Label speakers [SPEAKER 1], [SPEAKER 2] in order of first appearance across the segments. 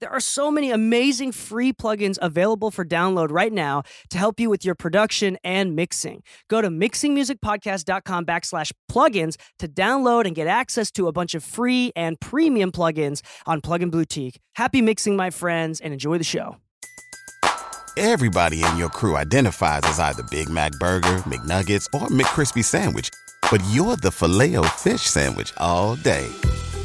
[SPEAKER 1] There are so many amazing free plugins available for download right now to help you with your production and mixing. Go to mixingmusicpodcast.com backslash plugins to download and get access to a bunch of free and premium plugins on Plugin Boutique. Happy mixing, my friends, and enjoy the show.
[SPEAKER 2] Everybody in your crew identifies as either Big Mac Burger, McNuggets, or McCrispy Sandwich, but you're the filet fish Sandwich all day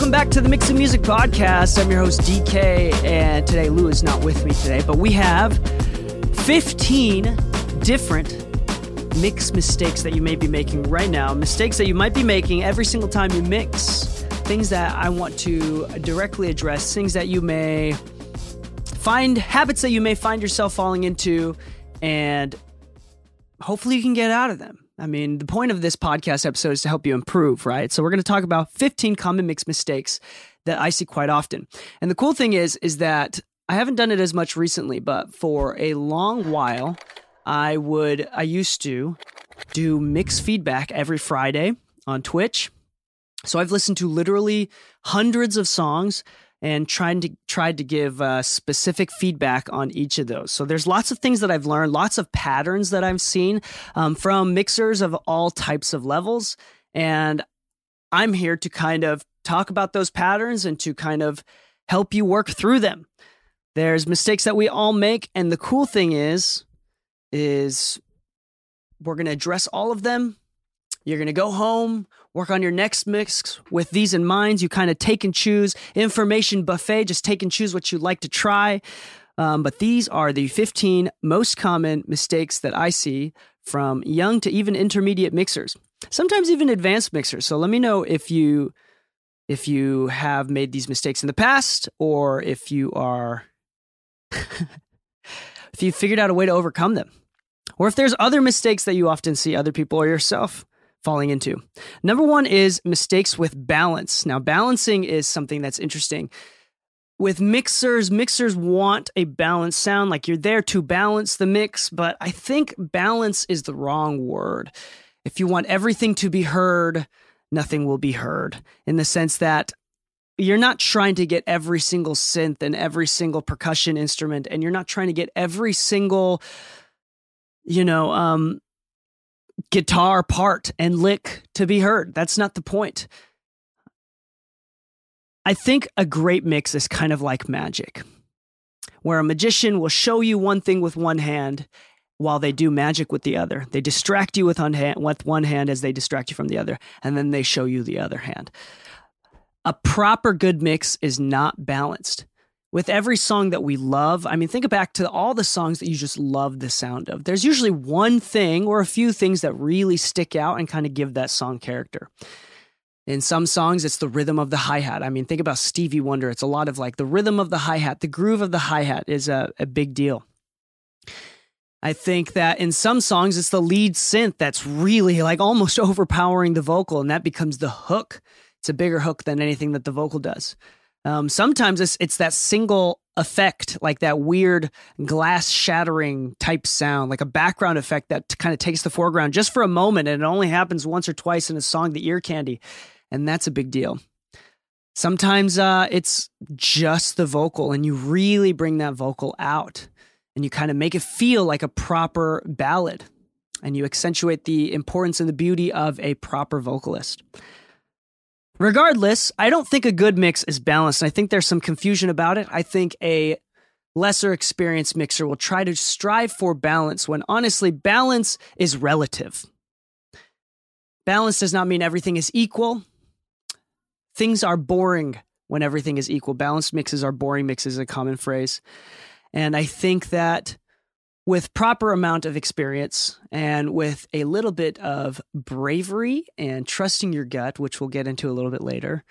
[SPEAKER 1] Welcome back to the Mixing Music Podcast. I'm your host Dee Kei, and today Lu is not with me today, but we have 15 different mix mistakes that you may be making right now. Mistakes that you might be making every single time you mix. Things that I want to directly address, things that you may find, habits that you may find yourself falling into, and hopefully you can get out of them. I mean, the point of this podcast episode is to help you improve, right? So we're going to talk about 15 common mix mistakes that I see quite often. And the cool thing is is that I haven't done it as much recently, but for a long while I would I used to do mix feedback every Friday on Twitch. So I've listened to literally hundreds of songs and trying to tried to give uh, specific feedback on each of those. So there's lots of things that I've learned, lots of patterns that I've seen um, from mixers of all types of levels, and I'm here to kind of talk about those patterns and to kind of help you work through them. There's mistakes that we all make, and the cool thing is, is we're going to address all of them. You're going to go home, work on your next mix with these in mind. You kind of take and choose information buffet, just take and choose what you'd like to try. Um, but these are the 15 most common mistakes that I see from young to even intermediate mixers, sometimes even advanced mixers. So let me know if you if you have made these mistakes in the past or if you are if you figured out a way to overcome them or if there's other mistakes that you often see other people or yourself falling into. Number one is mistakes with balance. Now, balancing is something that's interesting. With mixers, mixers want a balanced sound, like you're there to balance the mix, but I think balance is the wrong word. If you want everything to be heard, nothing will be heard, in the sense that you're not trying to get every single synth and every single percussion instrument, and you're not trying to get every single, you know, um, guitar part and lick to be heard. That's not the point. I think a great mix is kind of like magic, where a magician will show you one thing with one hand while they do magic with the other. They distract you with one hand, as they distract you from the other, and then they show you the other hand. A proper good mix is not balanced with every song that we love, I mean, think back to all the songs that you just love the sound of. There's usually one thing or a few things that really stick out and kind of give that song character. In some songs, it's the rhythm of the hi hat. I mean, think about Stevie Wonder. It's a lot of like the rhythm of the hi hat, the groove of the hi hat is a, a big deal. I think that in some songs, it's the lead synth that's really like almost overpowering the vocal, and that becomes the hook. It's a bigger hook than anything that the vocal does. Um, sometimes it's it's that single effect, like that weird glass shattering type sound, like a background effect that kind of takes the foreground just for a moment, and it only happens once or twice in a song, the ear candy, and that's a big deal. Sometimes uh, it's just the vocal, and you really bring that vocal out, and you kind of make it feel like a proper ballad, and you accentuate the importance and the beauty of a proper vocalist. Regardless, I don't think a good mix is balanced. I think there's some confusion about it. I think a lesser experienced mixer will try to strive for balance when honestly, balance is relative. Balance does not mean everything is equal. Things are boring when everything is equal. Balanced mixes are boring mixes, a common phrase. And I think that with proper amount of experience and with a little bit of bravery and trusting your gut, which we'll get into a little bit later,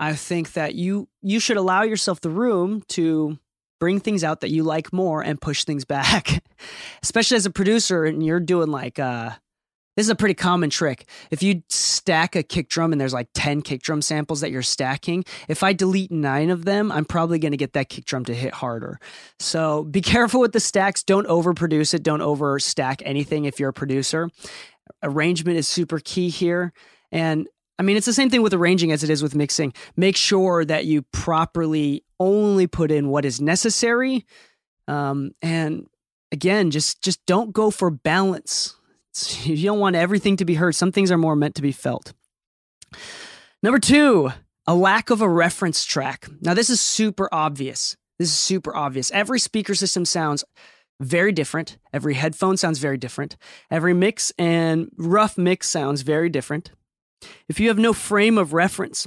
[SPEAKER 1] I think that you you should allow yourself the room to bring things out that you like more and push things back. Especially as a producer and you're doing like uh this is a pretty common trick. If you stack a kick drum and there's like 10 kick drum samples that you're stacking, if I delete nine of them, I'm probably going to get that kick drum to hit harder. So be careful with the stacks. Don't overproduce it. Don't overstack anything if you're a producer. Arrangement is super key here. And I mean, it's the same thing with arranging as it is with mixing. Make sure that you properly only put in what is necessary. Um, and again, just just don't go for balance you don't want everything to be heard. Some things are more meant to be felt. Number two, a lack of a reference track. Now, this is super obvious. This is super obvious. Every speaker system sounds very different. Every headphone sounds very different. Every mix and rough mix sounds very different. If you have no frame of reference,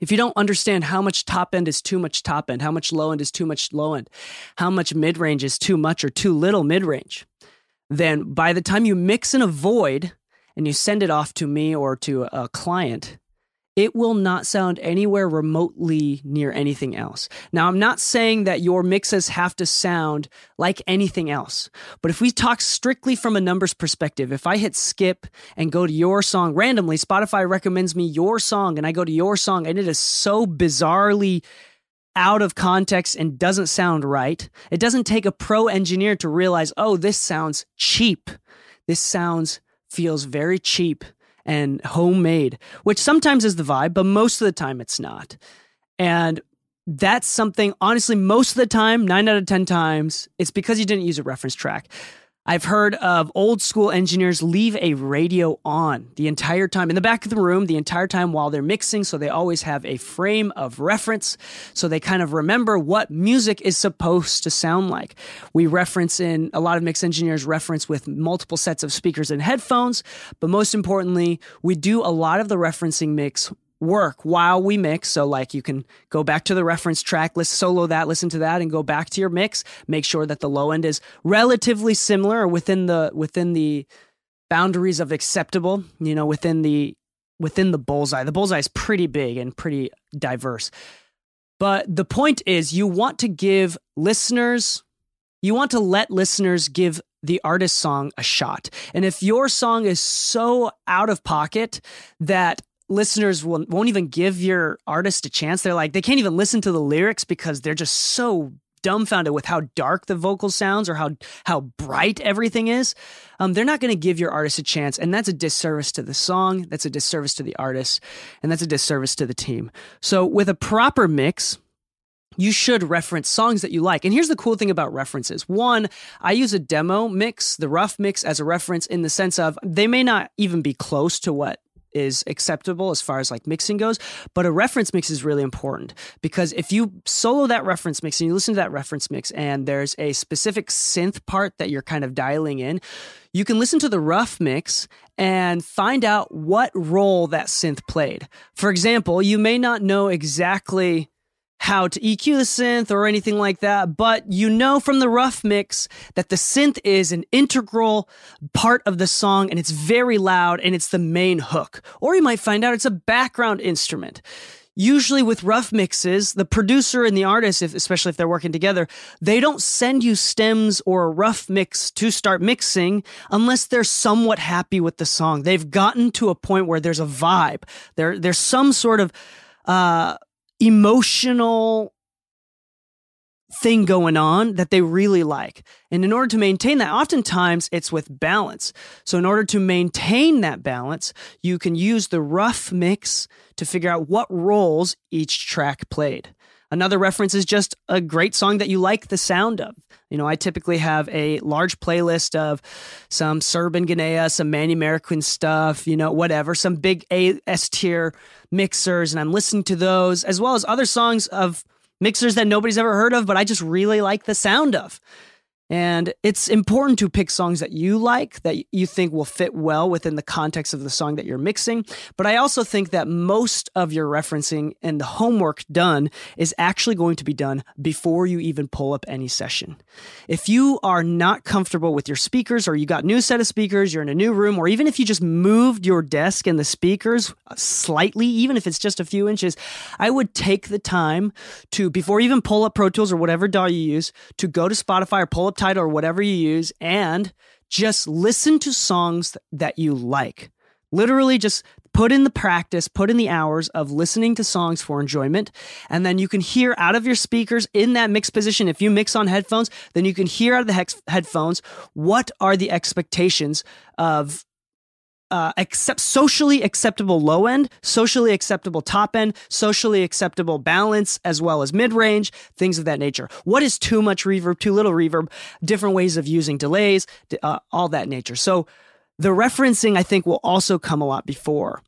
[SPEAKER 1] if you don't understand how much top end is too much top end, how much low end is too much low end, how much mid range is too much or too little mid range, then by the time you mix in a void and you send it off to me or to a client, it will not sound anywhere remotely near anything else. Now, I'm not saying that your mixes have to sound like anything else, but if we talk strictly from a numbers perspective, if I hit skip and go to your song randomly, Spotify recommends me your song, and I go to your song, and it is so bizarrely out of context and doesn't sound right. It doesn't take a pro engineer to realize, oh, this sounds cheap. This sounds, feels very cheap and homemade, which sometimes is the vibe, but most of the time it's not. And that's something, honestly, most of the time, nine out of 10 times, it's because you didn't use a reference track. I've heard of old school engineers leave a radio on the entire time in the back of the room, the entire time while they're mixing. So they always have a frame of reference. So they kind of remember what music is supposed to sound like. We reference in a lot of mix engineers reference with multiple sets of speakers and headphones. But most importantly, we do a lot of the referencing mix work while we mix. So, like, you can go back to the reference track, let's solo that, listen to that, and go back to your mix. Make sure that the low end is relatively similar within the within the boundaries of acceptable. You know, within the within the bullseye. The bullseye is pretty big and pretty diverse. But the point is, you want to give listeners, you want to let listeners give the artist song a shot. And if your song is so out of pocket that listeners will, won't even give your artist a chance. They're like, they can't even listen to the lyrics because they're just so dumbfounded with how dark the vocal sounds or how how bright everything is. Um, they're not going to give your artist a chance, and that's a disservice to the song. That's a disservice to the artist, and that's a disservice to the team. So, with a proper mix. You should reference songs that you like. And here's the cool thing about references. One, I use a demo mix, the rough mix, as a reference in the sense of they may not even be close to what is acceptable as far as like mixing goes, but a reference mix is really important because if you solo that reference mix and you listen to that reference mix and there's a specific synth part that you're kind of dialing in, you can listen to the rough mix and find out what role that synth played. For example, you may not know exactly how to EQ the synth or anything like that, but you know from the rough mix that the synth is an integral part of the song and it's very loud and it's the main hook. Or you might find out it's a background instrument. Usually with rough mixes, the producer and the artist, if, especially if they're working together, they don't send you stems or a rough mix to start mixing unless they're somewhat happy with the song. They've gotten to a point where there's a vibe. There, there's some sort of uh, emotional thing going on that they really like. And in order to maintain that, oftentimes it's with balance. So, in order to maintain that balance, you can use the rough mix to figure out what roles each track played. Another reference is just a great song that you like the sound of. You know, I typically have a large playlist of some Serban Ghenea, some Manny Marroquin stuff, you know, whatever, some big A S tier mixers, and I'm listening to those, as well as other songs of mixers that nobody's ever heard of, but I just really like the sound of. And it's important to pick songs that you like, that you think will fit well within the context of the song that you're mixing. But I also think that most of your referencing and the homework done is actually going to be done before you even pull up any session. If you are not comfortable with your speakers or you got new set of speakers, you're in a new room, or even if you just moved your desk and the speakers slightly, even if it's just a few inches, I would take the time to, before you even pull up Pro Tools or whatever DAW you use, to go to Spotify or pull up Tidal or whatever you use and just listen to songs that you like. Literally, just put in the practice, put in the hours of listening to songs for enjoyment. And then you can hear out of your speakers in that mix position. If you mix on headphones, then you can hear out of the hex- headphones what are the expectations of uh, accept socially acceptable low end, socially acceptable top end, socially acceptable balance, as well as mid range, things of that nature. What is too much reverb, too little reverb, different ways of using delays, uh, all that nature. So the referencing, I think, will also come a lot before.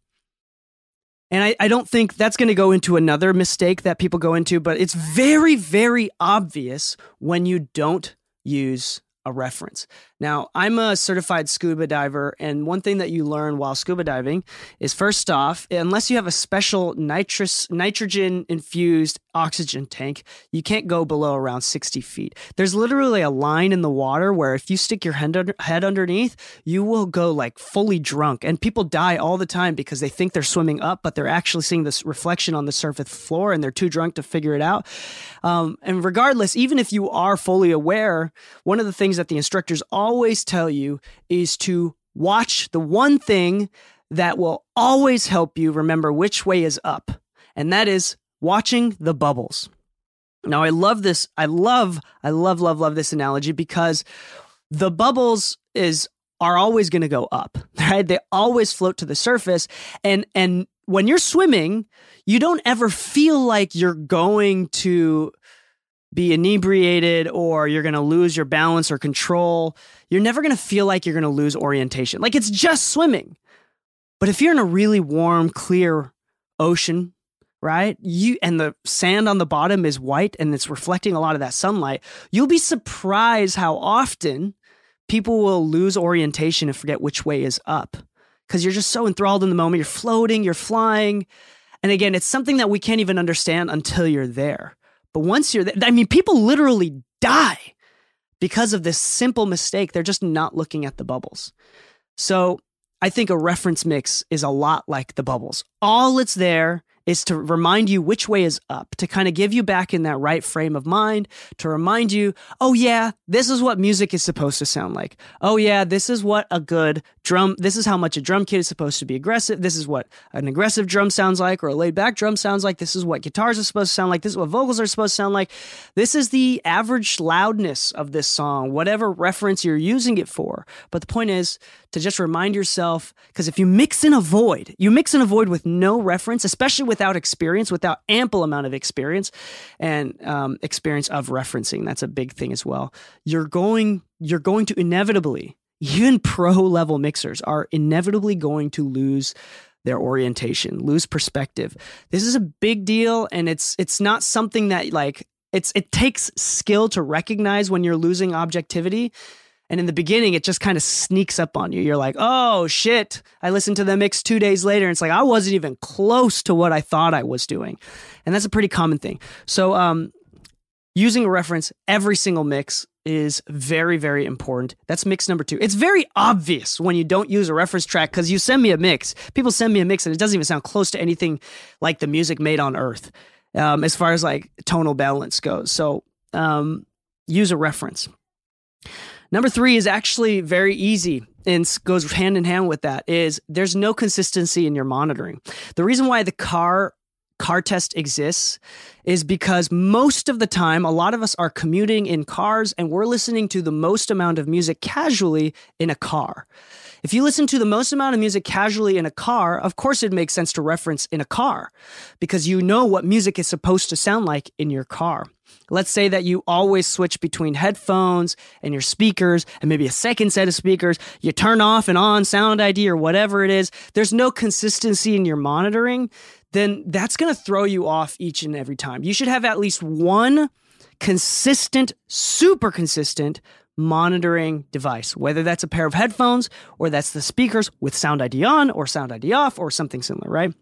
[SPEAKER 1] And I, I don't think that's going to go into another mistake that people go into, but it's very, very obvious when you don't use a reference. Now, I'm a certified scuba diver, and one thing that you learn while scuba diving is first off, unless you have a special nitrous nitrogen infused oxygen tank, you can't go below around 60 feet. There's literally a line in the water where if you stick your head, under, head underneath, you will go like fully drunk. And people die all the time because they think they're swimming up, but they're actually seeing this reflection on the surface floor and they're too drunk to figure it out. Um, and regardless, even if you are fully aware, one of the things that the instructors always tell you is to watch the one thing that will always help you remember which way is up. And that is watching the bubbles. Now, I love this. I love, I love, love, love this analogy because the bubbles is are always going to go up, right? They always float to the surface. And, and when you're swimming, you don't ever feel like you're going to be inebriated or you're going to lose your balance or control. You're never going to feel like you're going to lose orientation. Like it's just swimming. But if you're in a really warm, clear ocean, right? You and the sand on the bottom is white and it's reflecting a lot of that sunlight. You'll be surprised how often people will lose orientation and forget which way is up because you're just so enthralled in the moment. You're floating, you're flying. And again, it's something that we can't even understand until you're there. But once you're I mean, people literally die because of this simple mistake. They're just not looking at the bubbles. So I think a reference mix is a lot like the bubbles. All it's there is to remind you which way is up, to kind of give you back in that right frame of mind, to remind you, oh yeah, this is what music is supposed to sound like. Oh yeah, this is what a good drum, this is how much a drum kit is supposed to be aggressive. This is what an aggressive drum sounds like or a laid back drum sounds like. This is what guitars are supposed to sound like. This is what vocals are supposed to sound like. This is the average loudness of this song, whatever reference you're using it for. But the point is to just remind yourself, because if you mix in a void, you mix in a void with no reference, especially without experience, without ample amount of experience and um, experience of referencing. That's a big thing as well. You're going, you're going to inevitably, even pro level mixers are inevitably going to lose their orientation, lose perspective. This is a big deal, and it's it's not something that like it's it takes skill to recognize when you're losing objectivity and in the beginning, it just kind of sneaks up on you. You're like, oh shit. I listened to the mix two days later. And it's like, I wasn't even close to what I thought I was doing. And that's a pretty common thing. So, um, using a reference every single mix is very, very important. That's mix number two. It's very obvious when you don't use a reference track because you send me a mix. People send me a mix and it doesn't even sound close to anything like the music made on Earth um, as far as like tonal balance goes. So, um, use a reference. Number three is actually very easy and goes hand in hand with that is there's no consistency in your monitoring. The reason why the car car test exists is because most of the time a lot of us are commuting in cars and we're listening to the most amount of music casually in a car. If you listen to the most amount of music casually in a car, of course it makes sense to reference in a car because you know what music is supposed to sound like in your car. Let's say that you always switch between headphones and your speakers and maybe a second set of speakers. You turn off and on sound ID or whatever it is. There's no consistency in your monitoring. Then that's going to throw you off each and every time. You should have at least one consistent, super consistent monitoring device, whether that's a pair of headphones or that's the speakers with Sound ID on or Sound ID off or something similar, right?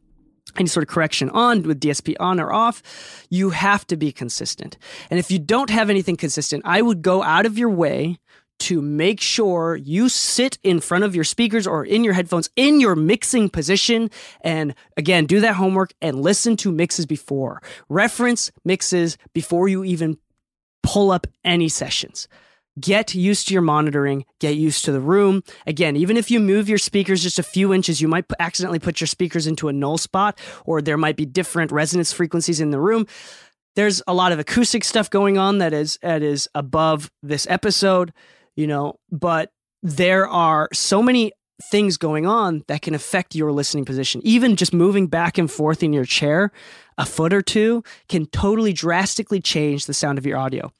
[SPEAKER 1] Any sort of correction on with DSP on or off, you have to be consistent. And if you don't have anything consistent, I would go out of your way to make sure you sit in front of your speakers or in your headphones in your mixing position. And again, do that homework and listen to mixes before. Reference mixes before you even pull up any sessions. Get used to your monitoring, get used to the room. Again, even if you move your speakers just a few inches, you might accidentally put your speakers into a null spot, or there might be different resonance frequencies in the room. There's a lot of acoustic stuff going on that is that is above this episode, you know, but there are so many things going on that can affect your listening position. Even just moving back and forth in your chair a foot or two can totally drastically change the sound of your audio.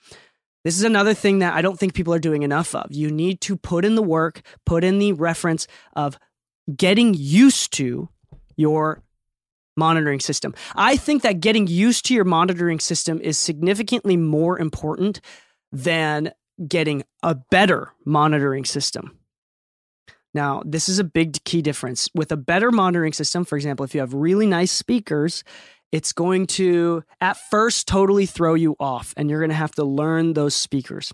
[SPEAKER 1] This is another thing that I don't think people are doing enough of. You need to put in the work, put in the reference of getting used to your monitoring system. I think that getting used to your monitoring system is significantly more important than getting a better monitoring system. Now, this is a big key difference. With a better monitoring system, for example, if you have really nice speakers it's going to at first totally throw you off and you're going to have to learn those speakers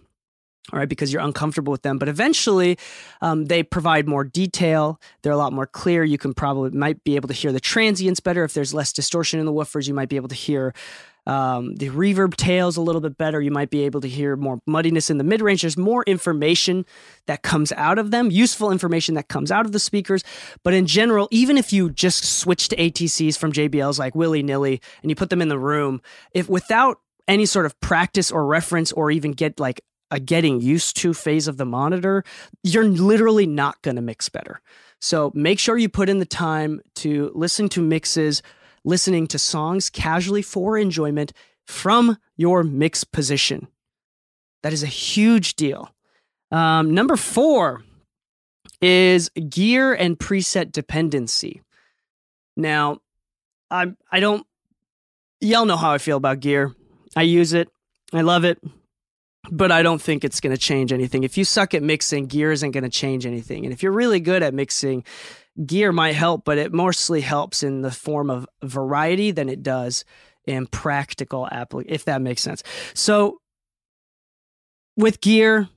[SPEAKER 1] all right because you're uncomfortable with them but eventually um, they provide more detail they're a lot more clear you can probably might be able to hear the transients better if there's less distortion in the woofers you might be able to hear um, the reverb tails a little bit better. You might be able to hear more muddiness in the mid range. There's more information that comes out of them, useful information that comes out of the speakers. But in general, even if you just switch to ATCs from JBLs like willy nilly and you put them in the room, if without any sort of practice or reference or even get like a getting used to phase of the monitor, you're literally not going to mix better. So make sure you put in the time to listen to mixes listening to songs casually for enjoyment from your mix position. That is a huge deal. Um, number four is gear and preset dependency. Now, I I don't y'all know how I feel about gear. I use it. I love it. But I don't think it's going to change anything. If you suck at mixing, gear isn't going to change anything. And if you're really good at mixing, gear might help, but it mostly helps in the form of variety than it does in practical application, if that makes sense. So with gear,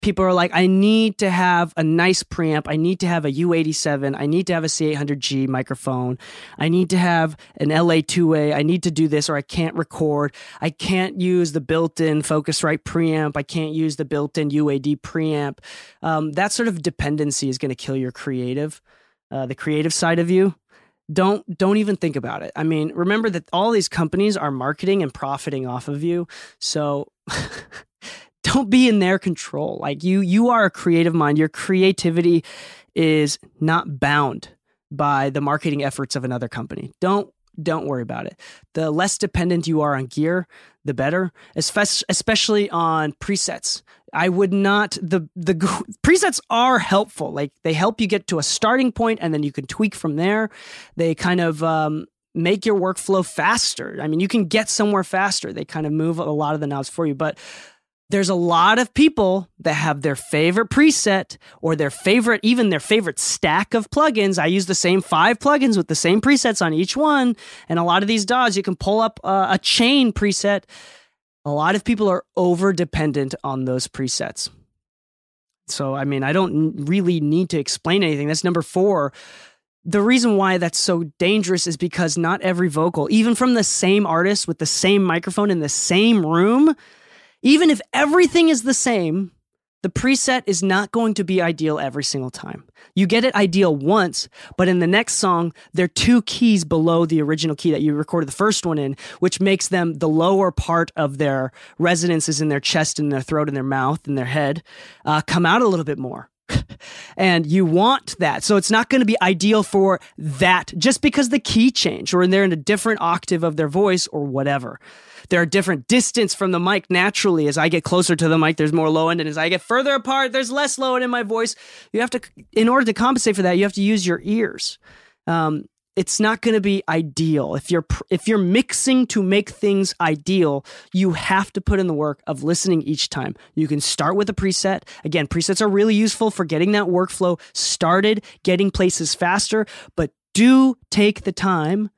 [SPEAKER 1] people are like, I need to have a nice preamp. I need to have a U87. I need to have a C800G microphone. I need to have an LA2A. I need to do this or I can't record. I can't use the built in Focusrite preamp. I can't use the built in UAD preamp. Um, that sort of dependency is going to kill your creative, uh, the creative side of you don't don't even think about it. I mean, remember that all these companies are marketing and profiting off of you. So don't be in their control. Like you you are a creative mind. Your creativity is not bound by the marketing efforts of another company. Don't don't worry about it. The less dependent you are on gear, the better, especially on presets. I would not the the presets are helpful. Like they help you get to a starting point and then you can tweak from there. They kind of um, make your workflow faster. I mean, you can get somewhere faster. They kind of move a lot of the knobs for you, but there's a lot of people that have their favorite preset or their favorite, even their favorite stack of plugins. I use the same five plugins with the same presets on each one. And a lot of these DAWs, you can pull up a, a chain preset. A lot of people are over dependent on those presets. So, I mean, I don't really need to explain anything. That's number four. The reason why that's so dangerous is because not every vocal, even from the same artist with the same microphone in the same room, even if everything is the same, the preset is not going to be ideal every single time. You get it ideal once, but in the next song, there are two keys below the original key that you recorded the first one in, which makes them the lower part of their resonances in their chest and their throat and their mouth and their head uh, come out a little bit more. and you want that. So it's not going to be ideal for that just because the key changed or they're in a different octave of their voice or whatever. There are different distance from the mic naturally. As I get closer to the mic, there's more low end. And as I get further apart, there's less low end in my voice. You have to, in order to compensate for that, you have to use your ears. Um, it's not going to be ideal. If you're if you're mixing to make things ideal, you have to put in the work of listening each time. You can start with a preset. Again, presets are really useful for getting that workflow started, getting places faster, but do take the time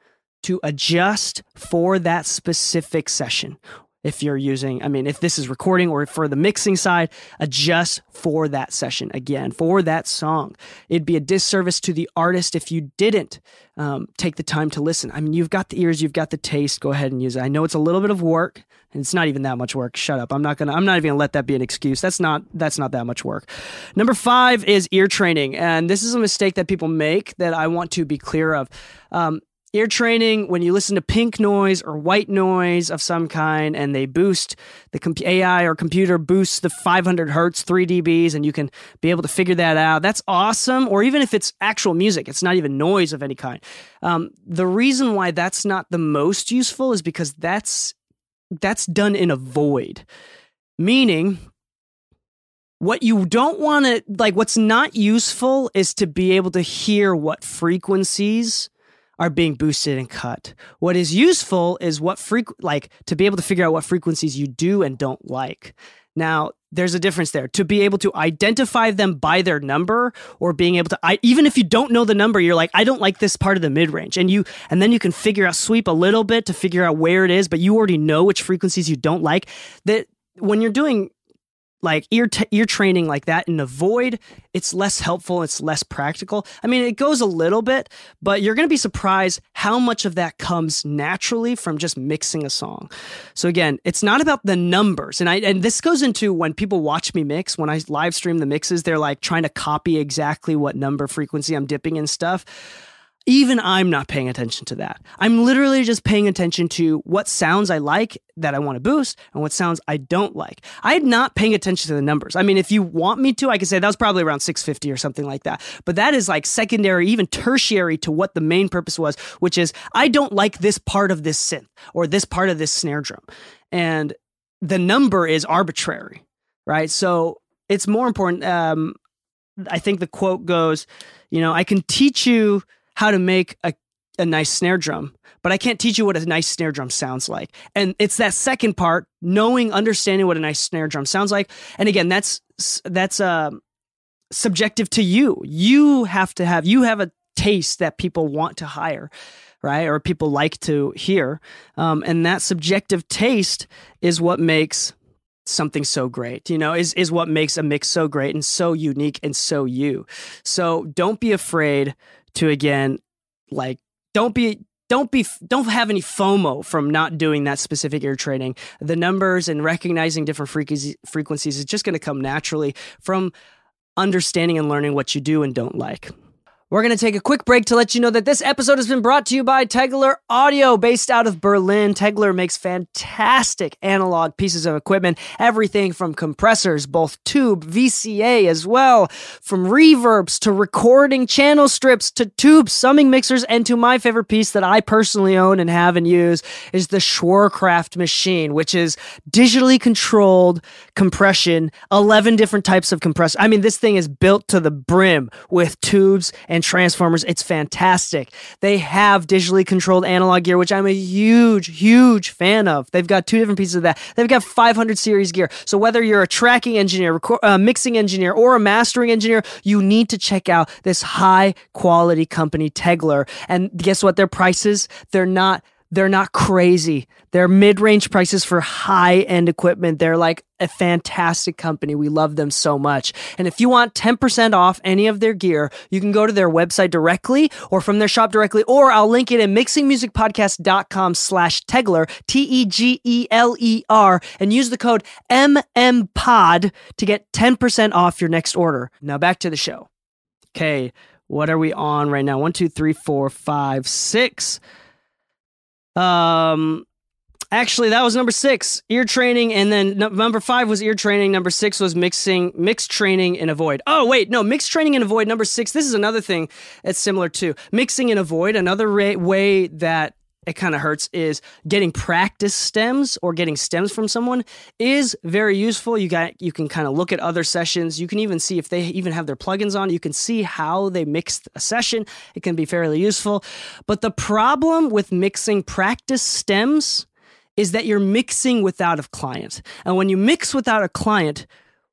[SPEAKER 1] to adjust for that specific session if you're using, I mean, if this is recording or for the mixing side, adjust for that session again, for that song. It'd be a disservice to the artist if you didn't um, take the time to listen. I mean, you've got the ears, you've got the taste. Go ahead and use it. I know it's a little bit of work, and it's not even that much work. Shut up. I'm not gonna. I'm not even gonna let that be an excuse. That's not. That's not that much work. Number five is ear training, and this is a mistake that people make that I want to be clear of. Um, ear training when you listen to pink noise or white noise of some kind and they boost the comp- ai or computer boosts the 500 hertz 3 dbs and you can be able to figure that out that's awesome. Or even if it's actual music it's not even noise of any kind. Um, the reason why that's not the most useful is because that's that's done in a void. Meaning what you don't want to like what's not useful is to be able to hear what frequencies are being boosted and cut. What is useful is what freq like to be able to figure out what frequencies you do and don't like. Now, there's a difference there. To be able to identify them by their number or being able to I, even if you don't know the number, you're like I don't like this part of the mid-range. And you and then you can figure out sweep a little bit to figure out where it is, but you already know which frequencies you don't like. That when you're doing like ear t- ear training like that in the void it's less helpful it's less practical. I mean it goes a little bit but you're going to be surprised how much of that comes naturally from just mixing a song. So again it's not about the numbers and i and this goes into when people watch me mix when i live stream the mixes they're like trying to copy exactly what number frequency i'm dipping in stuff even I'm not paying attention to that. I'm literally just paying attention to what sounds I like that I want to boost and what sounds I don't like. I'm not paying attention to the numbers. I mean, if you want me to, I could say that was probably around 650 or something like that. But that is like secondary, even tertiary to what the main purpose was, which is I don't like this part of this synth or this part of this snare drum. And the number is arbitrary, right? So it's more important. Um, I think the quote goes, you know, I can teach you how to make a, a nice snare drum, but I can't teach you what a nice snare drum sounds like. And it's that second part, knowing, understanding what a nice snare drum sounds like. And again, that's that's uh, subjective to you. You have to have you have a taste that people want to hire right? Or people like to hear. Um, and that subjective taste is what makes something so great, you know, is, is what makes a mix so great and so unique and so you. So don't be afraid to again like don't be don't be don't have any FOMO from not doing that specific ear training. The numbers and recognizing different frequencies is just going to come naturally from understanding and learning what you do and don't like. We're going to take a quick break to let you know that this episode has been brought to you by Tegeler Audio, based out of Berlin. Tegeler makes fantastic analog pieces of equipment, everything from compressors, both tube, VCA as well, from reverbs to recording channel strips to tube summing mixers, and to my favorite piece that I personally own and have and use is the Schwerkraft machine, which is digitally controlled compression, 11 different types of compressor. I mean, this thing is built to the brim with tubes and Transformers. It's fantastic. They have digitally controlled analog gear, which I'm a huge, huge fan of. They've got two different pieces of that. They've got 500 series gear. So whether you're a tracking engineer, uh, mixing engineer, or a mastering engineer, you need to check out this high quality company, Tegeler. And guess what? Their prices, they're not they're not crazy. They're mid range prices for high end equipment. They're like a fantastic company. We love them so much. And if you want 10% off any of their gear, you can go to their website directly or from their shop directly, or I'll link it in mixingmusicpodcast.com slash Tegeler, T E G E L E R, and use the code MMPOD to get 10% off your next order. Now back to the show. Okay, what are we on right now? One, two, three, four, five, six. Um, actually, that was number six, ear training, and then number five was ear training. Number six was mixing, mixed training and avoid. Oh wait, no, mixed training and avoid. Number six. This is another thing that's similar to mixing and avoid. Another ra- way that it kind of hurts is getting practice stems or getting stems from someone is very useful. You got you can kind of look at other sessions. You can even see if they even have their plugins on. You can see how they mixed a session. It can be fairly useful. But the problem with mixing practice stems is that you're mixing without a client. And when you mix without a client,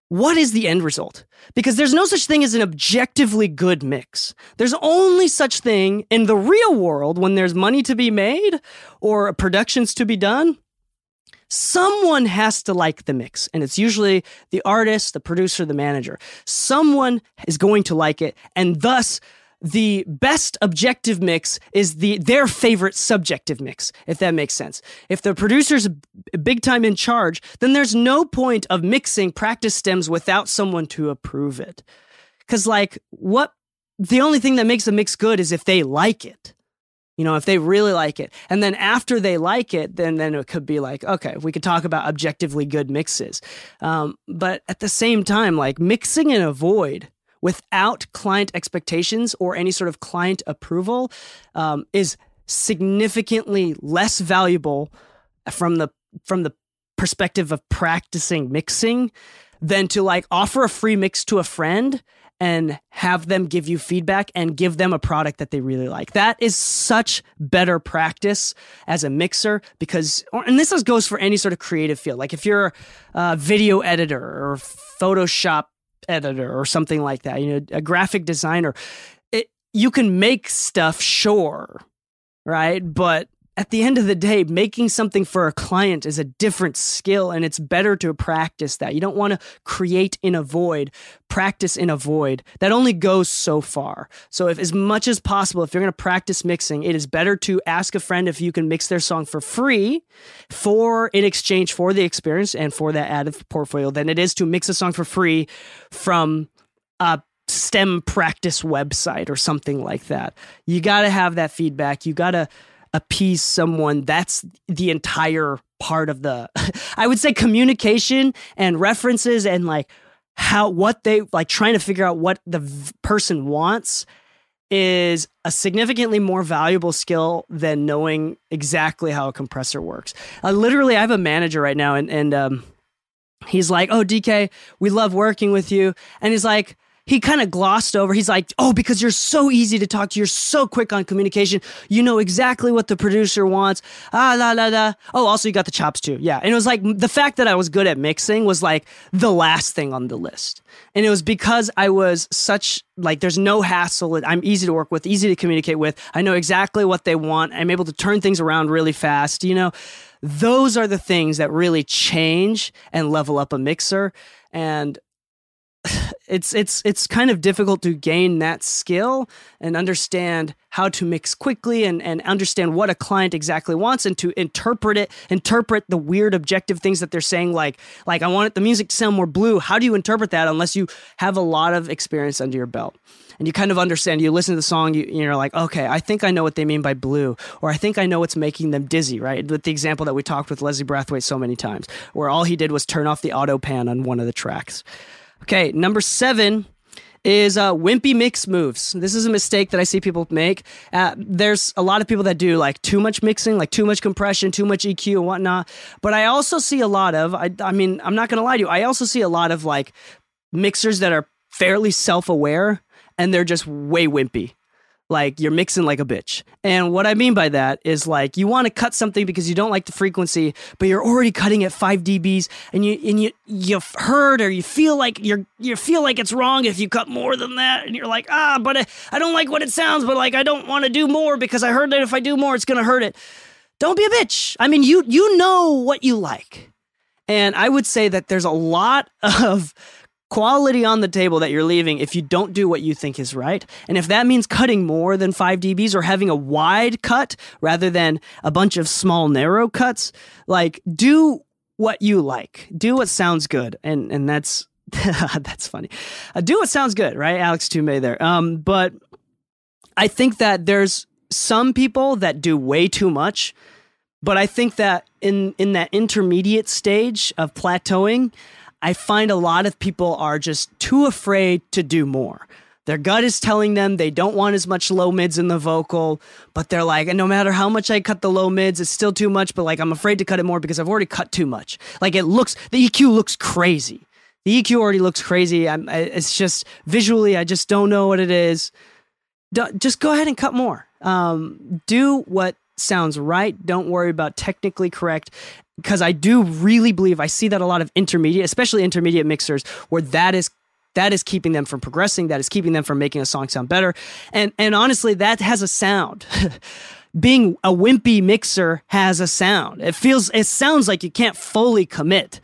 [SPEAKER 1] what is the end result? Because there's no such thing as an objectively good mix. There's only such thing in the real world when there's money to be made or productions to be done. Someone has to like the mix, and it's usually the artist, the producer, the manager. Someone is going to like it, and thus the best objective mix is the their favorite subjective mix if that makes sense. If the producer's big time in charge then there's no point of mixing practice stems without someone to approve it. Cuz like what the only thing that makes a mix good is if they like it. You know if they really like it. And then after they like it then then it could be like okay we could talk about objectively good mixes. Um, but at the same time like mixing in a void without client expectations or any sort of client approval um, is significantly less valuable from the from the perspective of practicing mixing than to like offer a free mix to a friend and have them give you feedback and give them a product that they really like. That is such better practice as a mixer because, and this goes for any sort of creative field. Like if you're a video editor or Photoshop editor or something like that, you know, a graphic designer. It, you can make stuff, sure, right? But at the end of the day, making something for a client is a different skill and it's better to practice that. You don't want to create in a void, practice in a void. That only goes so far. So if as much as possible, if you're going to practice mixing, it is better to ask a friend if you can mix their song for free for in exchange for the experience and for that added portfolio than it is to mix a song for free from a STEM practice website or something like that. You got to have that feedback. You got to appease someone. That's the entire part of the, I would say, communication and references and like how, what they like trying to figure out what the v- person wants is a significantly more valuable skill than knowing exactly how a compressor works. Uh, literally, I have a manager right now, and and um, he's like, "Oh, Dee Kei, we love working with you," and he's like, he kind of glossed over. He's like, "Oh, because you're so easy to talk to, you're so quick on communication. You know exactly what the producer wants." Ah, la la la. Oh, also you got the chops too. Yeah, and it was like the fact that I was good at mixing was like the last thing on the list, and it was because I was such like there's no hassle. I'm easy to work with, easy to communicate with. I know exactly what they want. I'm able to turn things around really fast. You know, those are the things that really change and level up a mixer. And it's it's it's kind of difficult to gain that skill and understand how to mix quickly and, and understand what a client exactly wants and to interpret it interpret the weird objective things that they're saying like like I want the music to sound more blue. How do you interpret that unless you have a lot of experience under your belt? And you kind of understand you listen to the song you, you're like okay I think I know what they mean by blue or I think I know what's making them dizzy right? With the example that we talked with Leslie Brathwaite so many times where all he did was turn off the auto pan on one of the tracks Okay, number seven is uh, wimpy mix moves. This is a mistake that I see people make. Uh, there's a lot of people that do like too much mixing, like too much compression, too much EQ and whatnot. But I also see a lot of, I, I mean, I'm not going to lie to you, I also see a lot of like mixers that are fairly self aware and they're just way wimpy like you're mixing like a bitch. And what I mean by that is like you want to cut something because you don't like the frequency, but you're already cutting at 5 dBs and you and you you've heard or you feel like you're you feel like it's wrong if you cut more than that and you're like, "Ah, but I, I don't like what it sounds, but like I don't want to do more because I heard that if I do more it's going to hurt it." Don't be a bitch. I mean, you you know what you like. And I would say that there's a lot of quality on the table that you're leaving if you don't do what you think is right. And if that means cutting more than 5 dBs or having a wide cut rather than a bunch of small narrow cuts, like do what you like. Do what sounds good. And and that's that's funny. Uh, do what sounds good, right? Alex Tumay there. Um but I think that there's some people that do way too much, but I think that in in that intermediate stage of plateauing, I find a lot of people are just too afraid to do more. Their gut is telling them they don't want as much low mids in the vocal, but they're like, and no matter how much I cut the low mids, it's still too much, but like I'm afraid to cut it more because I've already cut too much. Like it looks, the EQ looks crazy. The EQ already looks crazy. I'm, it's just visually, I just don't know what it is. just go ahead and cut more. Um, do what sounds right. Don't worry about technically correct because I do really believe I see that a lot of intermediate, especially intermediate mixers, where that is that is keeping them from progressing that is keeping them from making a song sound better. And and honestly that has a sound. Being a wimpy mixer has a sound. It feels it sounds like you can't fully commit.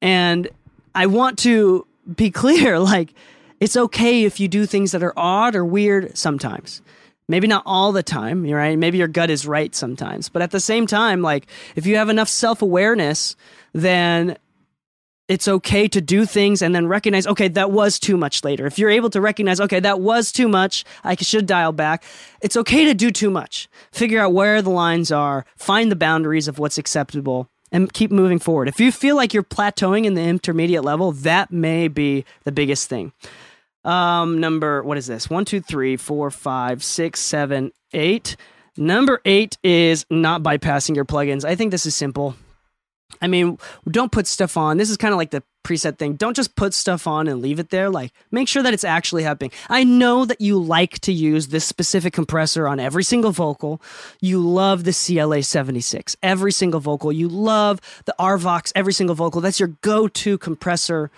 [SPEAKER 1] And i want to be clear like it's okay if you do things that are odd or weird sometimes maybe not all the time right maybe your gut is right sometimes but at the same time like if you have enough self-awareness then it's okay to do things and then recognize, okay, that was too much later. If you're able to recognize, okay, that was too much, I should dial back, it's okay to do too much. Figure out where the lines are, find the boundaries of what's acceptable, and keep moving forward. If you feel like you're plateauing in the intermediate level, that may be the biggest thing. Um, number, what is this? One, two, three, four, five, six, seven, eight. Number eight is not bypassing your plugins. I think this is simple. I mean, don't put stuff on. This is kind of like the preset thing. Don't just put stuff on and leave it there. Like, make sure that it's actually happening. I know that you like to use this specific compressor on every single vocal. You love the CLA 76, every single vocal. You love the RVox, every single vocal. That's your go to compressor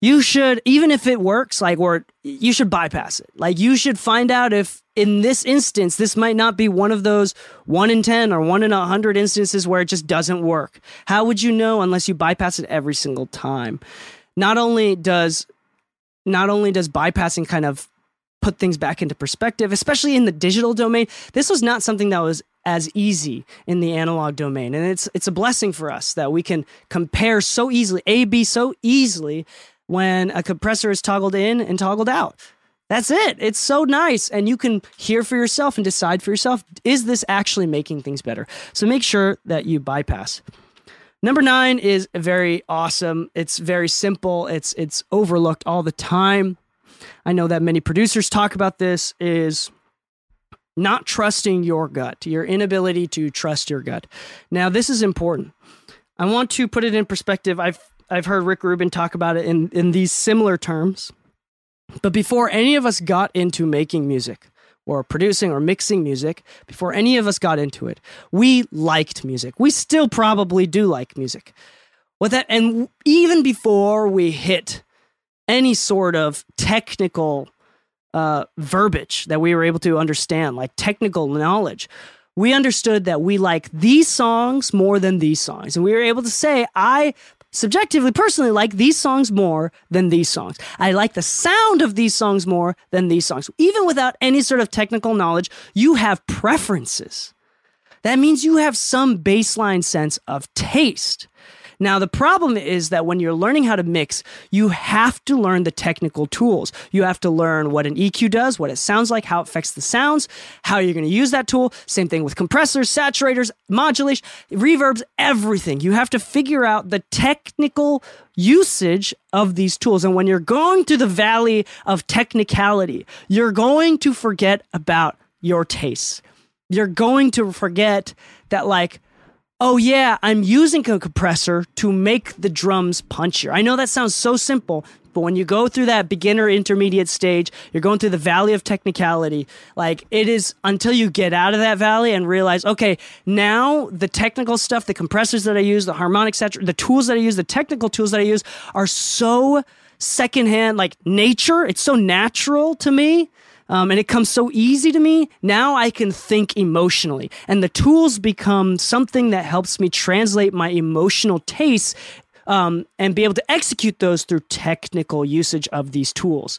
[SPEAKER 1] you should even if it works like or you should bypass it. Like you should find out if in this instance this might not be one of those 1 in 10 or 1 in 100 instances where it just doesn't work. How would you know unless you bypass it every single time? Not only does not only does bypassing kind of put things back into perspective especially in the digital domain this was not something that was as easy in the analog domain. And it's it's a blessing for us that we can compare so easily a b so easily when a compressor is toggled in and toggled out. That's it. It's so nice. And you can hear for yourself and decide for yourself is this actually making things better? So make sure that you bypass. Number nine is very awesome. It's very simple. It's it's overlooked all the time. I know that many producers talk about this is not trusting your gut, your inability to trust your gut. Now, this is important. I want to put it in perspective. I've I've heard Rick Rubin talk about it in, in these similar terms. But before any of us got into making music or producing or mixing music, before any of us got into it, we liked music. We still probably do like music. With that, and even before we hit any sort of technical uh, verbiage that we were able to understand, like technical knowledge, we understood that we like these songs more than these songs. And we were able to say, I subjectively, personally, like these songs more than these songs. I like the sound of these songs more than these songs. Even without any sort of technical knowledge, you have preferences. That means you have some baseline sense of taste. Now, the problem is that when you're learning how to mix, you have to learn the technical tools. You have to learn what an EQ does, what it sounds like, how it affects the sounds, how you're going to use that tool. Same thing with compressors, saturators, modulation, reverbs, everything. You have to figure out the technical usage of these tools. And when you're going to the valley of technicality, you're going to forget about your tastes. You're going to forget that, like, oh yeah, I'm using a compressor to make the drums punchier. I know that sounds so simple, but when you go through that beginner intermediate stage, you're going through the valley of technicality. Like it is until you get out of that valley and realize, okay, now the technical stuff, the compressors that I use, the harmonic saturator, the tools that I use, the technical tools that I use are so secondhand, like nature. It's so natural to me um, and it comes so easy to me. Now I can think emotionally, and the tools become something that helps me translate my emotional tastes um, and be able to execute those through technical usage of these tools.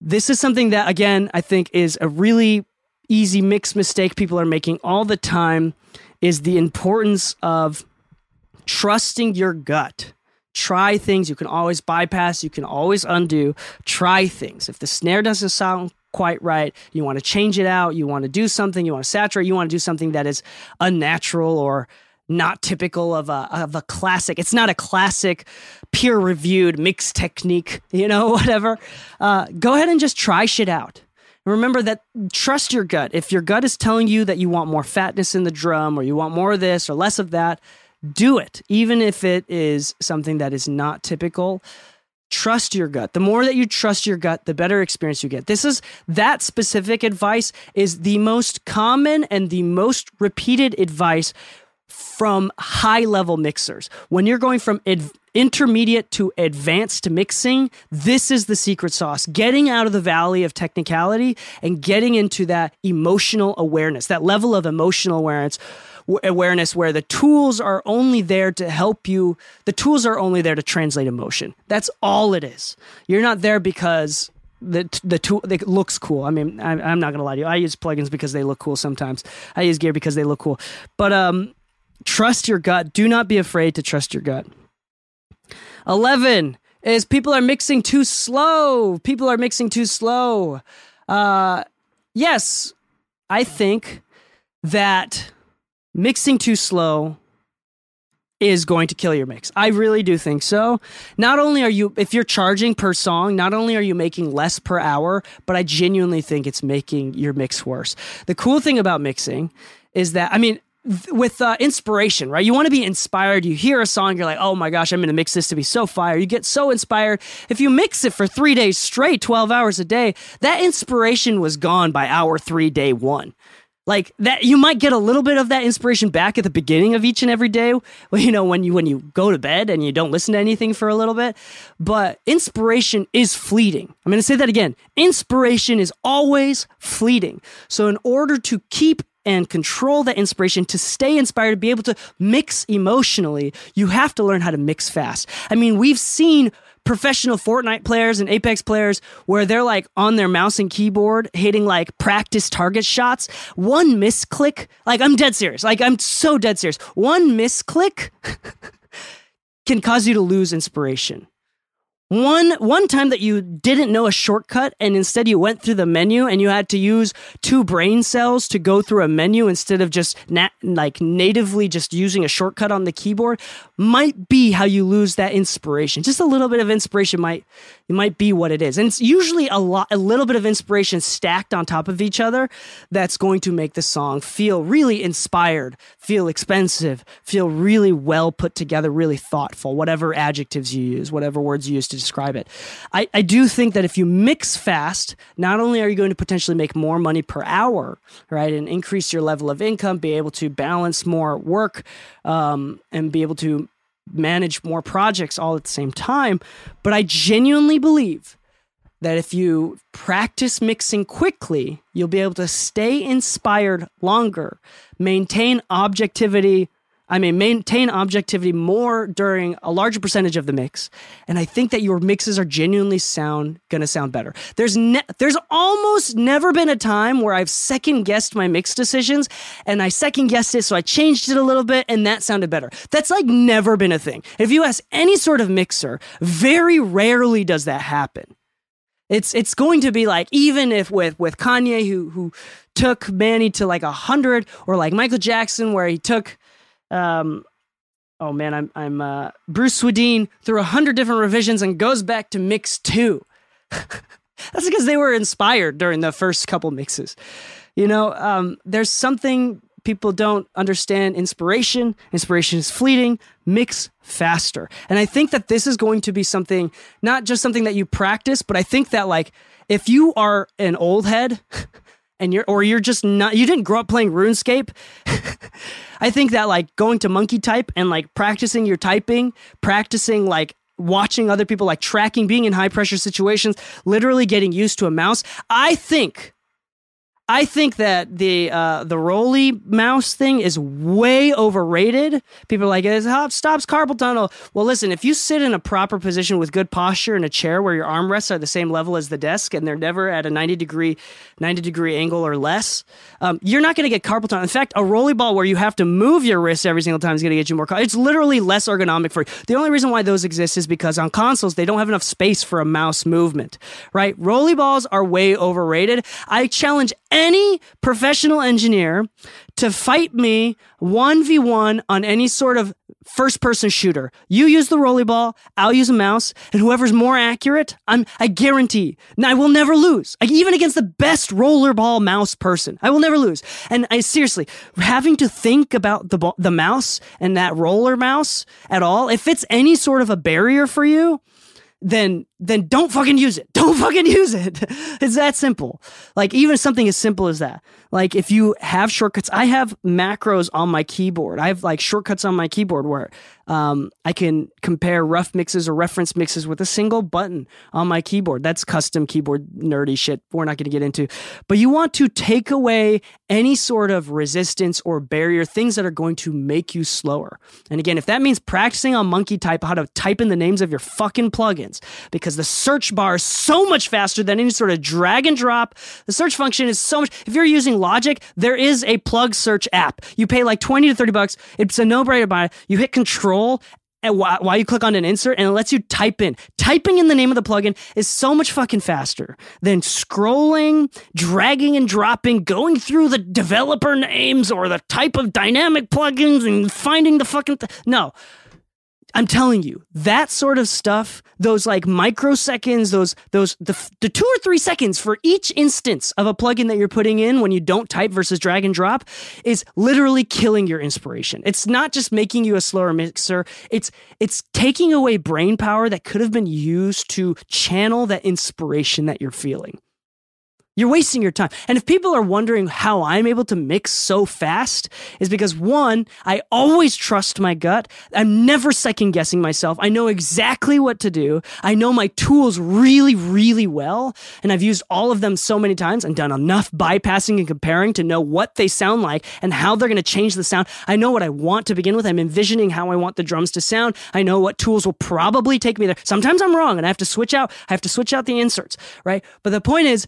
[SPEAKER 1] This is something that, again, I think is a really easy mix mistake people are making all the time is the importance of trusting your gut Try things. You can always bypass, you can always undo. Try things. If the snare doesn't sound quite right, you want to change it out, you want to do something, you want to saturate, you want to do something that is unnatural or not typical of a of a classic. It's not a classic peer reviewed mix technique, you know, whatever. Uh, go ahead and just try shit out. Remember that trust your gut. If your gut is telling you that you want more fatness in the drum or you want more of this or less of that, do it, even if it is something that is not typical. Trust your gut. The more that you trust your gut, the better experience you get. This is that specific advice is the most common and the most repeated advice from high level mixers. When you're going from ad- intermediate to advanced mixing, this is the secret sauce. Getting out of the valley of technicality and getting into that emotional awareness, that level of emotional awareness awareness where the tools are only there to help you the tools are only there to translate emotion that's all it is you're not there because the the tool it looks cool. I mean, I'm, I'm not gonna lie to you. I use plugins because they look cool. Sometimes I use gear because they look cool. But um, trust your gut. Do not be afraid to trust your gut. 11 is people are mixing too slow. People are mixing too slow. Uh, yes, I think that mixing too slow is going to kill your mix. I really do think so. Not only are you, if you're charging per song, not only are you making less per hour, but I genuinely think it's making your mix worse. The cool thing about mixing is that, I mean, with uh, inspiration, right? You want to be inspired. You hear a song, you're like, oh my gosh, I'm going to mix this to be so fire. You get so inspired. If you mix it for three days straight, 12 hours a day, that inspiration was gone by hour three, day one. Like that, you might get a little bit of that inspiration back at the beginning of each and every day. You know, when you when you go to bed and you don't listen to anything for a little bit. But inspiration is fleeting. I'm going to say that again. Inspiration is always fleeting. So in order to keep and control that inspiration to stay inspired, to be able to mix emotionally, you have to learn how to mix fast. I mean, we've seen professional Fortnite players and Apex players where they're like on their mouse and keyboard hitting like practice target shots. One misclick, like I'm dead serious. Like I'm so dead serious. One misclick can cause you to lose inspiration. One one time that you didn't know a shortcut and instead you went through the menu and you had to use two brain cells to go through a menu instead of just nat- like natively just using a shortcut on the keyboard might be how you lose that inspiration. Just a little bit of inspiration might it might be what it is. And it's usually a lot a little bit of inspiration stacked on top of each other that's going to make the song feel really inspired, feel expensive, feel really well put together, really thoughtful, whatever adjectives you use, whatever words you use to describe it. I, I do think that if you mix fast, not only are you going to potentially make more money per hour, right, and increase your level of income, be able to balance more work, um, and be able to manage more projects all at the same time, but I genuinely believe that if you practice mixing quickly, you'll be able to stay inspired longer, maintain objectivity I may maintain objectivity more during a larger percentage of the mix, and I think that your mixes are genuinely sound gonna sound better. There's ne- there's almost never been a time where I've second guessed my mix decisions, and I second guessed it, so I changed it a little bit, and that sounded better. That's like never been a thing. If you ask any sort of mixer, very rarely does that happen. It's it's going to be like even if with with Kanye who who took Manny to like a hundred, or like Michael Jackson where he took um, oh man, I'm I'm uh, Bruce Swedien through a hundred different revisions and goes back to mix two. That's because they were inspired during the first couple mixes. You know, um, there's something people don't understand inspiration. Inspiration is fleeting. Mix faster. And I think that this is going to be something, not just something that you practice, but I think that like if you are an old head and you're or you're just not you didn't grow up playing RuneScape. I think that like going to monkey type and like practicing your typing, practicing like watching other people like tracking being in high pressure situations, literally getting used to a mouse. I think I think that the uh, the Roly mouse thing is way overrated. People are like it stops carpal tunnel. Well, listen, if you sit in a proper position with good posture in a chair where your armrests are the same level as the desk and they're never at a ninety degree ninety degree angle or less, um, you're not going to get carpal tunnel. In fact, a Roly ball where you have to move your wrist every single time is going to get you more. It's literally less ergonomic for you. The only reason why those exist is because on consoles they don't have enough space for a mouse movement. Right? Roly balls are way overrated. I challenge any professional engineer to fight me 1v1 on any sort of first person shooter. You use the rollerball, I'll use a mouse, and whoever's more accurate, I'm I guarantee I will never lose. Like, even against the best rollerball mouse person, I will never lose. And I seriously, having to think about the the mouse and that roller mouse at all, if it's any sort of a barrier for you, then then don't fucking use it. Don't fucking use it. it's that simple. Like even something as simple as that. Like if you have shortcuts, I have macros on my keyboard. I have like shortcuts on my keyboard where um, I can compare rough mixes or reference mixes with a single button on my keyboard. That's custom keyboard nerdy shit we're not going to get into. But you want to take away any sort of resistance or barrier, things that are going to make you slower. And again, if that means practicing on monkey type how to type in the names of your fucking plugins, because the search bar is so much faster than any sort of drag and drop. The search function is so much. If you're using Logic, there is a plug search app. You pay like 20 to 30 bucks. It's a no brainer to buy. You hit control while you click on an insert and it lets you type in. Typing in the name of the plugin is so much fucking faster than scrolling, dragging and dropping, going through the developer names or the type of dynamic plugins and finding the fucking. Th- no. I'm telling you, that sort of stuff, those like microseconds, those those the, the two or three seconds for each instance of a plugin that you're putting in when you don't type versus drag and drop is literally killing your inspiration. It's not just making you a slower mixer, it's it's taking away brain power that could have been used to channel that inspiration that you're feeling. You're wasting your time. And if people are wondering how I'm able to mix so fast, is because one, I always trust my gut. I'm never second guessing myself. I know exactly what to do. I know my tools really, really well. And I've used all of them so many times and done enough bypassing and comparing to know what they sound like and how they're going to change the sound. I know what I want to begin with. I'm envisioning how I want the drums to sound. I know what tools will probably take me there. Sometimes I'm wrong and I have to switch out. I have to switch out the inserts, right? But the point is,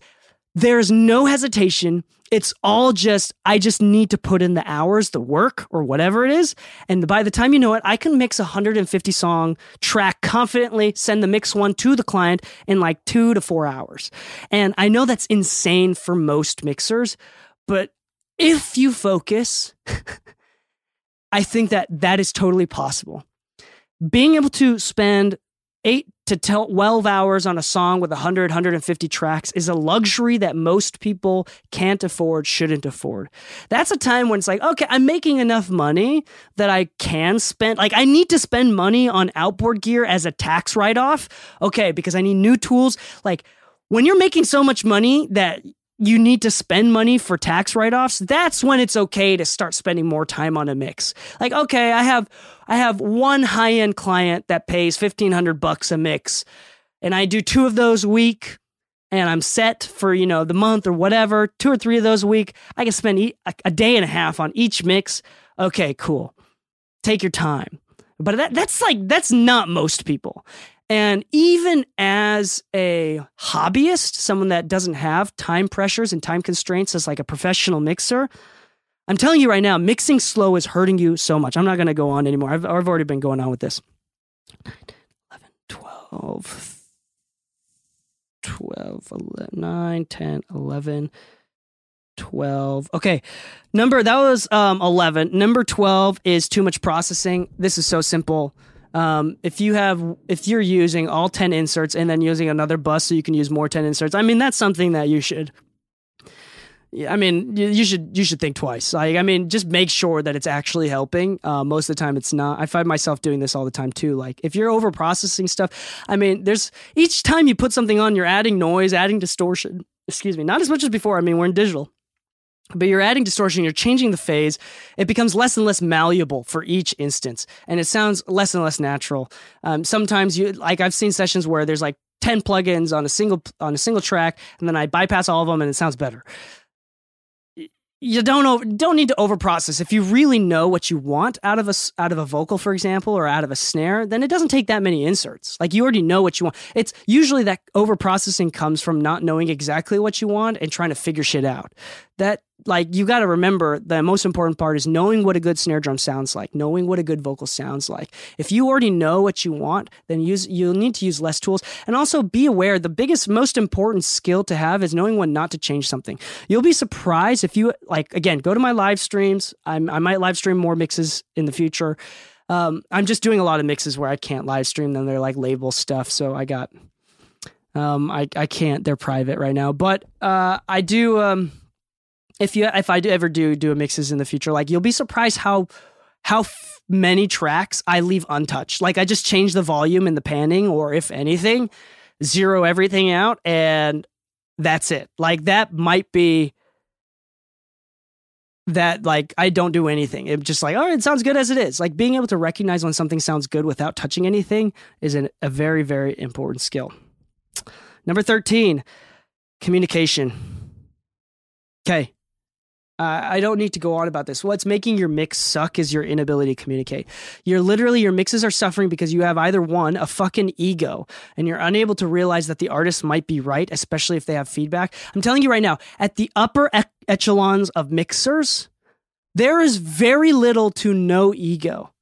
[SPEAKER 1] there's no hesitation. It's all just, I just need to put in the hours, the work, or whatever it is. And by the time you know it, I can mix a 150 song track confidently, send the mix one to the client in like two to four hours. And I know that's insane for most mixers, but if you focus, I think that that is totally possible. Being able to spend eight to tell 12 hours on a song with 100 150 tracks is a luxury that most people can't afford shouldn't afford. That's a time when it's like okay i'm making enough money that i can spend like i need to spend money on outboard gear as a tax write-off. Okay because i need new tools. Like when you're making so much money that you need to spend money for tax write-offs that's when it's okay to start spending more time on a mix. Like okay i have i have one high-end client that pays 1500 bucks a mix and i do two of those a week and i'm set for you know the month or whatever two or three of those a week i can spend a day and a half on each mix. Okay cool. Take your time. But that, that's like that's not most people and even as a hobbyist, someone that doesn't have time pressures and time constraints as like a professional mixer, I'm telling you right now, mixing slow is hurting you so much. I'm not going to go on anymore. I've, I've already been going on with this. 11, 12, 12, 11, 9, 10, 11, 12. Okay. Number, that was um, 11. Number 12 is too much processing. This is so simple. Um, if you have, if you're using all 10 inserts and then using another bus so you can use more 10 inserts, I mean, that's something that you should, I mean, you, you should, you should think twice. Like, I mean, just make sure that it's actually helping. Uh, most of the time it's not. I find myself doing this all the time too. Like if you're over processing stuff, I mean, there's each time you put something on, you're adding noise, adding distortion. Excuse me. Not as much as before. I mean, we're in digital but you're adding distortion, you're changing the phase. It becomes less and less malleable for each instance, and it sounds less and less natural. Um, sometimes you like I've seen sessions where there's like ten plugins on a single on a single track, and then I bypass all of them, and it sounds better. You don't over, don't need to overprocess. If you really know what you want out of a out of a vocal, for example, or out of a snare, then it doesn't take that many inserts. Like you already know what you want. It's usually that overprocessing comes from not knowing exactly what you want and trying to figure shit out that like you got to remember the most important part is knowing what a good snare drum sounds like knowing what a good vocal sounds like. If you already know what you want then use you'll need to use less tools. And also be aware the biggest most important skill to have is knowing when not to change something. You'll be surprised if you like again go to my live streams. I'm, i might live stream more mixes in the future. Um, i'm just doing a lot of mixes where i can't live stream them. They're like label stuff so i got um, I, I can't. They're private right now. But uh, i do um, if you if I do ever do do a mixes in the future, like you'll be surprised how how f- many tracks I leave untouched. Like I just change the volume and the panning, or if anything, zero everything out, and that's it. Like that might be that like I don't do anything. It's just like, right, it sounds good as it is. Like being able to recognize when something sounds good without touching anything is an, a very, very important skill. Number 13, communication. Okay. Uh, I don't need to go on about this. What's making your mix suck is your inability to communicate. You're literally, your mixes are suffering because you have either one, a fucking ego, and you're unable to realize that the artist might be right, especially if they have feedback. I'm telling you right now, at the upper echelons of mixers, there is very little to no ego.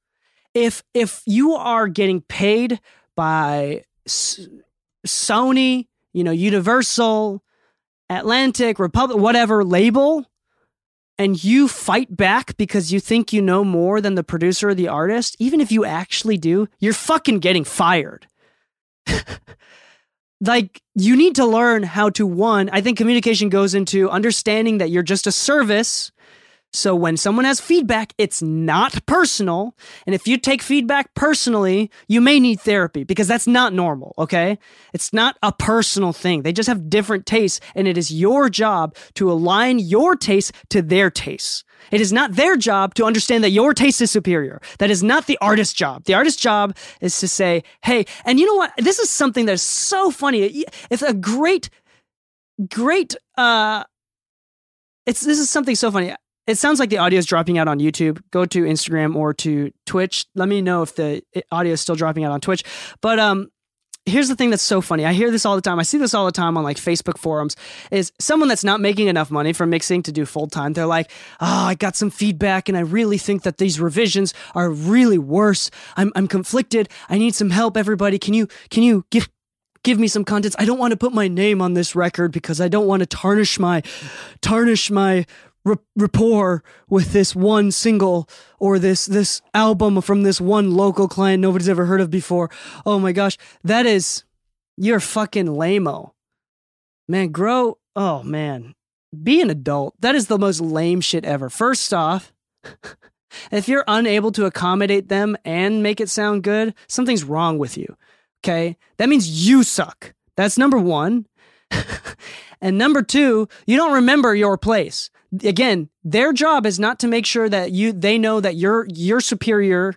[SPEAKER 1] If, if you are getting paid by S- Sony, you know, Universal, Atlantic, Republic, whatever label, and you fight back because you think you know more than the producer or the artist, even if you actually do, you're fucking getting fired. like, you need to learn how to, one, I think communication goes into understanding that you're just a service so when someone has feedback, it's not personal. And if you take feedback personally, you may need therapy because that's not normal, okay? It's not a personal thing. They just have different tastes, and it is your job to align your taste to their tastes. It is not their job to understand that your taste is superior. That is not the artist's job. The artist's job is to say, hey, and you know what? This is something that's so funny. It's a great, great, uh, it's this is something so funny it sounds like the audio is dropping out on YouTube. Go to Instagram or to Twitch. Let me know if the audio is still dropping out on Twitch. But um, here's the thing that's so funny. I hear this all the time. I see this all the time on like Facebook forums. Is someone that's not making enough money from mixing to do full time? They're like, "Oh, I got some feedback, and I really think that these revisions are really worse. I'm I'm conflicted. I need some help. Everybody, can you can you give give me some contents. I don't want to put my name on this record because I don't want to tarnish my tarnish my rapport with this one single or this this album from this one local client nobody's ever heard of before. Oh my gosh, that is you're fucking lameo. Man, grow. Oh man, be an adult. That is the most lame shit ever. First off, if you're unable to accommodate them and make it sound good, something's wrong with you. Okay? That means you suck. That's number 1. and number 2, you don't remember your place again, their job is not to make sure that you they know that you're you're superior,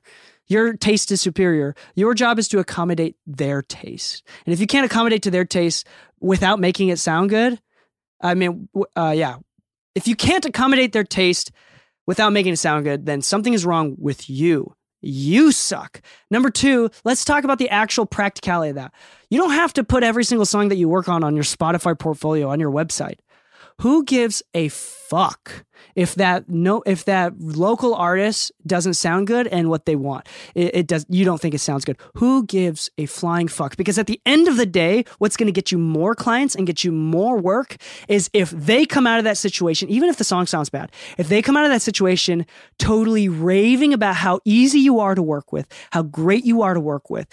[SPEAKER 1] your taste is superior. Your job is to accommodate their taste. And if you can't accommodate to their taste without making it sound good, I mean, uh, yeah, if you can't accommodate their taste without making it sound good, then something is wrong with you. You suck. Number two, let's talk about the actual practicality of that. You don't have to put every single song that you work on on your Spotify portfolio on your website who gives a fuck if that no if that local artist doesn't sound good and what they want? It, it, does you don't think it sounds good. Who gives a flying fuck? Because at the end of the day what's going to get you more clients and get you more work is if they come out of that situation even if the song sounds bad if they come out of that situation totally raving about how easy you are to work with how great you are to work with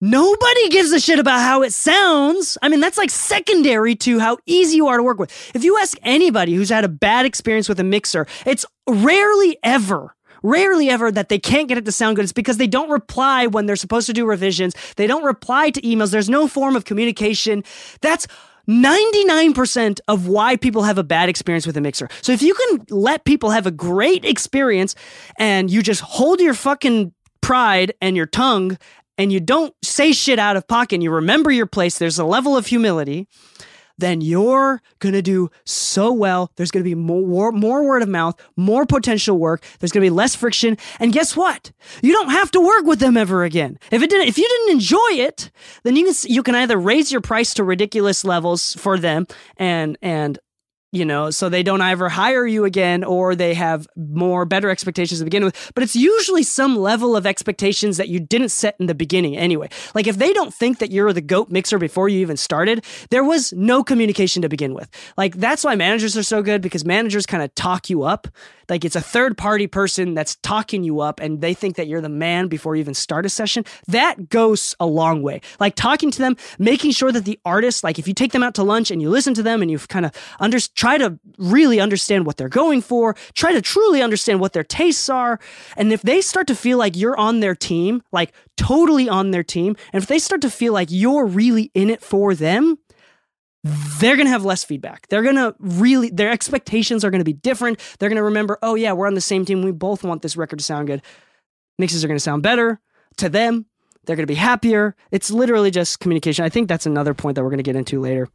[SPEAKER 1] Nobody gives a shit about how it sounds. I mean, that's like secondary to how easy you are to work with. If you ask anybody who's had a bad experience with a mixer, it's rarely ever rarely ever that they can't get it to sound good. It's because they don't reply when they're supposed to do revisions. They don't reply to emails. There's no form of communication. That's 99% of why people have a bad experience with a mixer. So if you can let people have a great experience and you just hold your fucking pride and your tongue and you don't say shit out of pocket and you remember your place, there's a level of humility, then you're going to do so well. There's going to be more, more word of mouth, more potential work. There's going to be less friction. And guess what? You don't have to work with them ever again. If it didn't, if you didn't enjoy it, then you can, you can either raise your price to ridiculous levels for them and, and you know, so they don't ever hire you again or they have more better expectations to begin with. But it's usually some level of expectations that you didn't set in the beginning anyway. Like if they don't think that you're the goat mixer before you even started, there was no communication to begin with. Like that's why managers are so good because managers kind of talk you up. Like it's a third party person that's talking you up and they think that you're the man before you even start a session. That goes a long way. Like talking to them, making sure that the artist, like if you take them out to lunch and you listen to them and you've kind of under, try to really understand what they're going for, try to truly understand what their tastes are. And if they start to feel like you're on their team, like totally on their team, and if they start to feel like you're really in it for them, they're going to have less feedback. They're going to really, their expectations are going to be different. They're going to remember, oh, yeah, we're on the same team. We both want this record to sound good. Mixes are going to sound better to them. They're going to be happier. It's literally just communication. I think that's another point that we're going to get into later.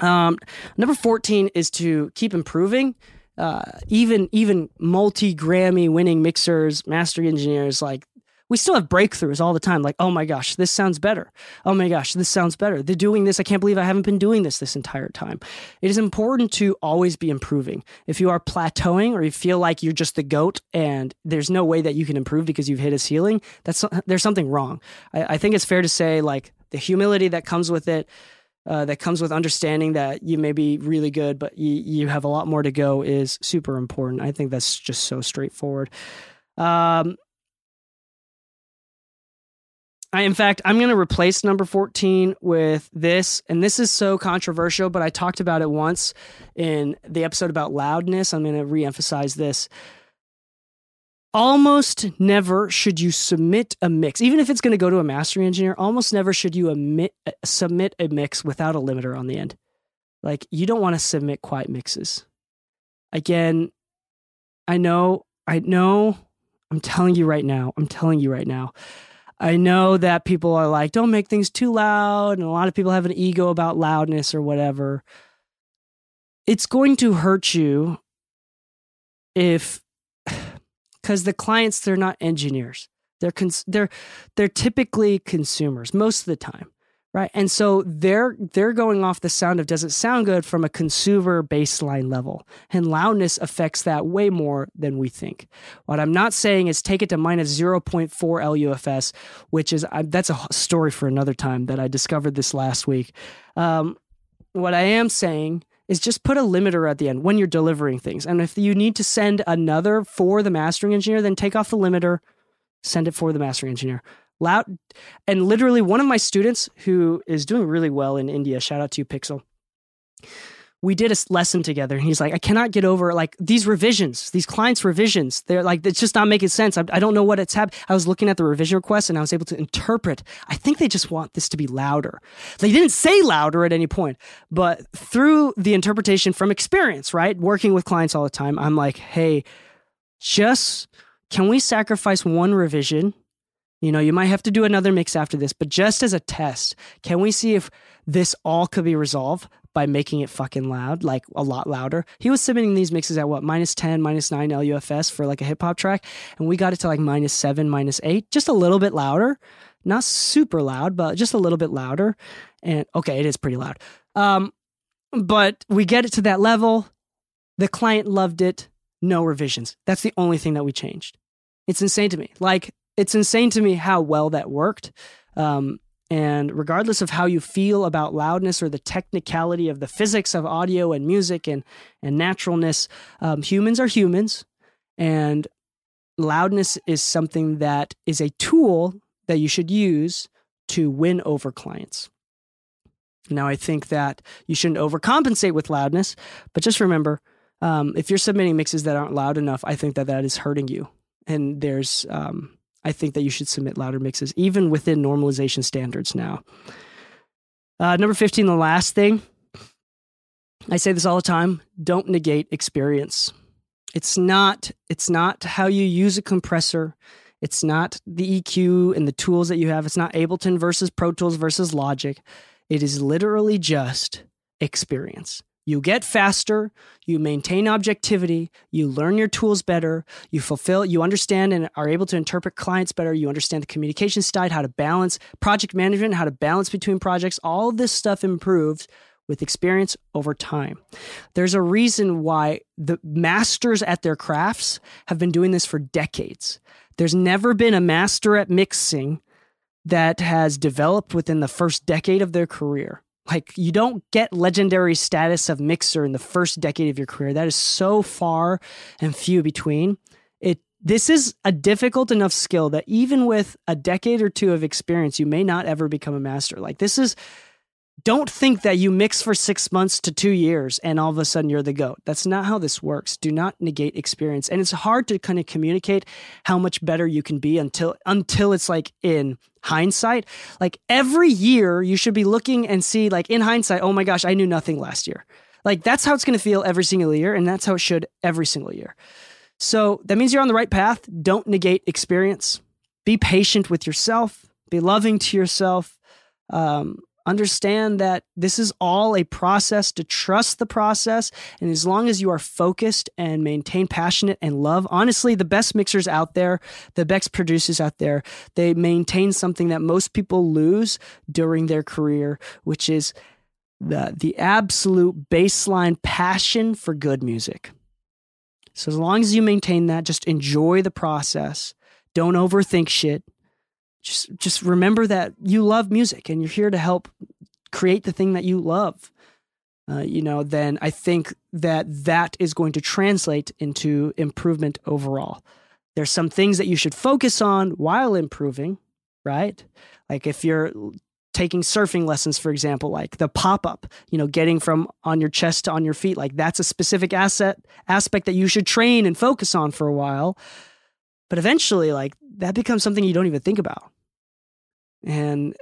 [SPEAKER 1] Um, number 14 is to keep improving. Uh, even even multi Grammy winning mixers, master engineers, like we still have breakthroughs all the time. Like, oh my gosh, this sounds better. Oh my gosh, this sounds better. They're doing this. I can't believe I haven't been doing this this entire time. It is important to always be improving. If you are plateauing or you feel like you're just the goat and there's no way that you can improve because you've hit a ceiling, that's there's something wrong. I, I think it's fair to say like the humility that comes with it. Uh, that comes with understanding that you may be really good, but you, you have a lot more to go is super important. I think that's just so straightforward. Um, I, in fact, I'm going to replace number 14 with this. And this is so controversial, but I talked about it once in the episode about loudness. I'm going to reemphasize this. Almost never should you submit a mix, even if it's going to go to a mastering engineer. Almost never should you uh, submit a mix without a limiter on the end. Like, you don't want to submit quiet mixes. Again, I know, I know, I'm telling you right now, I'm telling you right now I know that people are like, don't make things too loud. And a lot of people have an ego about loudness or whatever. It's going to hurt you if, because the clients, they're not engineers. They're, cons- they're, they're typically consumers most of the time right? And so they're they're going off the sound of does it sound good from a consumer baseline level? And loudness affects that way more than we think. What i'm not saying is take it to minus 0.4 lufs which is that's a story for another time that i discovered this last week. Um, what i am saying is just put a limiter at the end when you're delivering things. And if you need to send another for the mastering engineer then take off the limiter send it for the mastering engineer. Loud and literally one of my students who is doing really well in india shout out to you pixel we did a lesson together. And he's like i cannot get over like these revisions these clients revisions. They're like it's just not making sense. I, I don't know what it's happened i was looking at the revision request and i was able to interpret. I think they just want this to be louder. They didn't say louder at any point but through the interpretation from experience right working with clients all the time i'm like hey just can we sacrifice one revision you know, you might have to do another mix after this, but just as a test, can we see if this all could be resolved by making it fucking loud, like a lot louder? He was submitting these mixes at what, minus 10, minus 9 LUFS for like a hip hop track, and we got it to like minus 7, minus 8, just a little bit louder. Not super loud, but just a little bit louder. And okay, it is pretty loud. Um, but we get it to that level. The client loved it. No revisions. That's the only thing that we changed. It's insane to me. Like it's insane to me how well that worked. Um, and regardless of how you feel about loudness or the technicality of the physics of audio and music and, and naturalness, um, humans are humans. And loudness is something that is a tool that you should use to win over clients. Now, I think that you shouldn't overcompensate with loudness, but just remember um, if you're submitting mixes that aren't loud enough, I think that that is hurting you. And there's um, I think that you should submit louder mixes, even within normalization standards now. Uh, number 15, the last thing. I say this all the time don't negate experience. It's not, it's not how you use a compressor. It's not the EQ and the tools that you have. It's not Ableton versus Pro Tools versus Logic. It is literally just experience. You get faster, you maintain objectivity, you learn your tools better, you fulfill, you understand and are able to interpret clients better, you understand the communication side, how to balance project management, how to balance between projects. All this stuff improves with experience over time. There's a reason why the masters at their crafts have been doing this for decades. There's never been a master at mixing that has developed within the first decade of their career. Like, you don't get legendary status of mixer in the first decade of your career. That is so far and few between. It this is a difficult enough skill that even with a decade or two of experience, you may not ever become a master. Like this is don't think that you mix for six months to two years and all of a sudden you're the goat. That's not how this works. Do not negate experience. And it's hard to kind of communicate how much better you can be until until it's like in hindsight. Like every year you should be looking and see like in hindsight, oh my gosh, I knew nothing last year. Like that's how it's going to feel every single year, and that's how it should every single year. So that means you're on the right path. Don't negate experience. Be patient with yourself. Be loving to yourself. Um, Understand that this is all a process to trust the process. And as long as you are focused and maintain passionate and love, honestly, the best mixers out there, the best producers out there, they maintain something that most people lose during their career, which is the, the absolute baseline passion for good music. So as long as you maintain that, just enjoy the process. Don't overthink shit just just remember that you love music and you're here to help create the thing that you love. Uh, you know, then I think that that is going to translate into improvement overall. There's some things that you should focus on while improving, right? Like if you're taking surfing lessons, for example, like the pop up, you know, getting from on your chest to on your feet, like that's a specific asset aspect that you should train and focus on for a while. But eventually, like that becomes something you don't even think about. And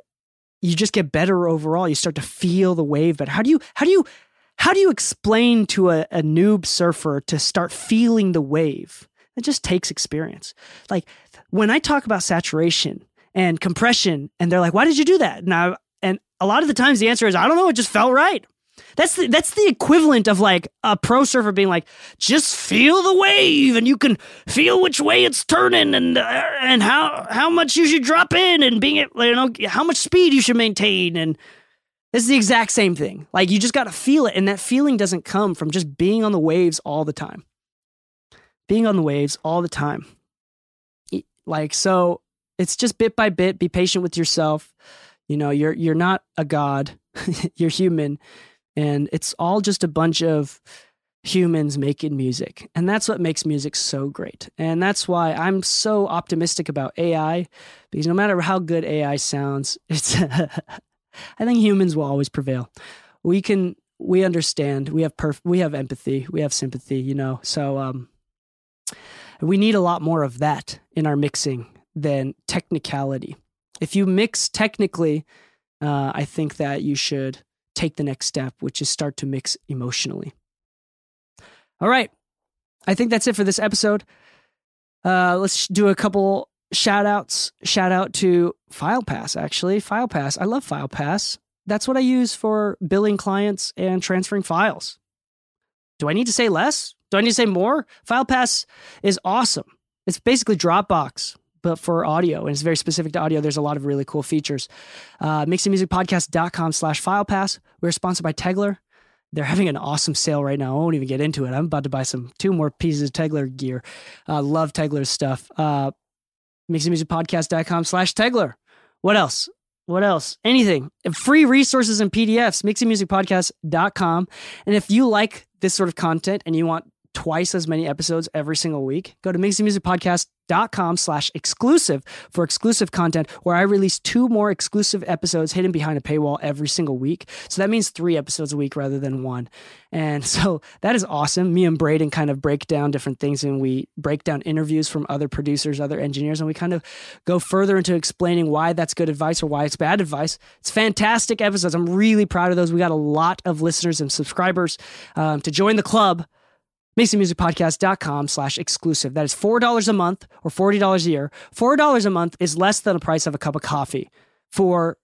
[SPEAKER 1] you just get better overall. You start to feel the wave. But how do you, how do you, how do you explain to a, a noob surfer to start feeling the wave? It just takes experience. Like when I talk about saturation and compression, and they're like, why did you do that? Now, and a lot of the times the answer is, I don't know, it just felt right. That's the, that's the equivalent of like a pro surfer being like, just feel the wave, and you can feel which way it's turning, and uh, and how how much you should drop in, and being you know how much speed you should maintain, and this is the exact same thing. Like you just got to feel it, and that feeling doesn't come from just being on the waves all the time. Being on the waves all the time, like so, it's just bit by bit. Be patient with yourself. You know, you're you're not a god. you're human and it's all just a bunch of humans making music. And that's what makes music so great. And that's why I'm so optimistic about AI because no matter how good AI sounds, it's I think humans will always prevail. We can we understand, we have perf- we have empathy, we have sympathy, you know. So um we need a lot more of that in our mixing than technicality. If you mix technically, uh, I think that you should take the next step, which is start to mix emotionally. All right. I think that's it for this episode. Uh, let's do a couple shout outs. Shout out to FilePass, actually. FilePass. I love FilePass. That's what I use for billing clients and transferring files. Do I need to say less? Do I need to say more? FilePass is awesome. It's basically Dropbox but for audio, and it's very specific to audio. There's a lot of really cool features. Uh, mixingmusicpodcast.com slash filepass. We're sponsored by Tegeler. They're having an awesome sale right now. I won't even get into it. I'm about to buy some two more pieces of Tegeler gear. Uh, love Tegeler's stuff. Uh, mixingmusicpodcast.com slash Tegeler. What else? What else? Anything. Free resources and PDFs, mixingmusicpodcast.com. And if you like this sort of content and you want twice as many episodes every single week, go to mixingmusicpodcast.com slash exclusive for exclusive content where I release two more exclusive episodes hidden behind a paywall every single week. So that means three episodes a week rather than one. And so that is awesome. Me and Braden kind of break down different things and we break down interviews from other producers, other engineers, and we kind of go further into explaining why that's good advice or why it's bad advice. It's fantastic episodes. I'm really proud of those. We got a lot of listeners and subscribers um, to join the club mixingmusicpodcast.com slash exclusive. That is $4 a month or $40 a year. $4 a month is less than the price of a cup of coffee for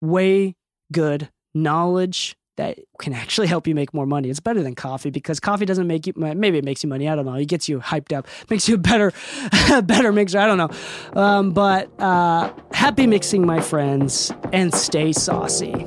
[SPEAKER 1] way good knowledge that can actually help you make more money. It's better than coffee because coffee doesn't make you, maybe it makes you money. I don't know. It gets you hyped up, makes you a better, better mixer. I don't know. Um, but uh, happy mixing, my friends, and stay saucy.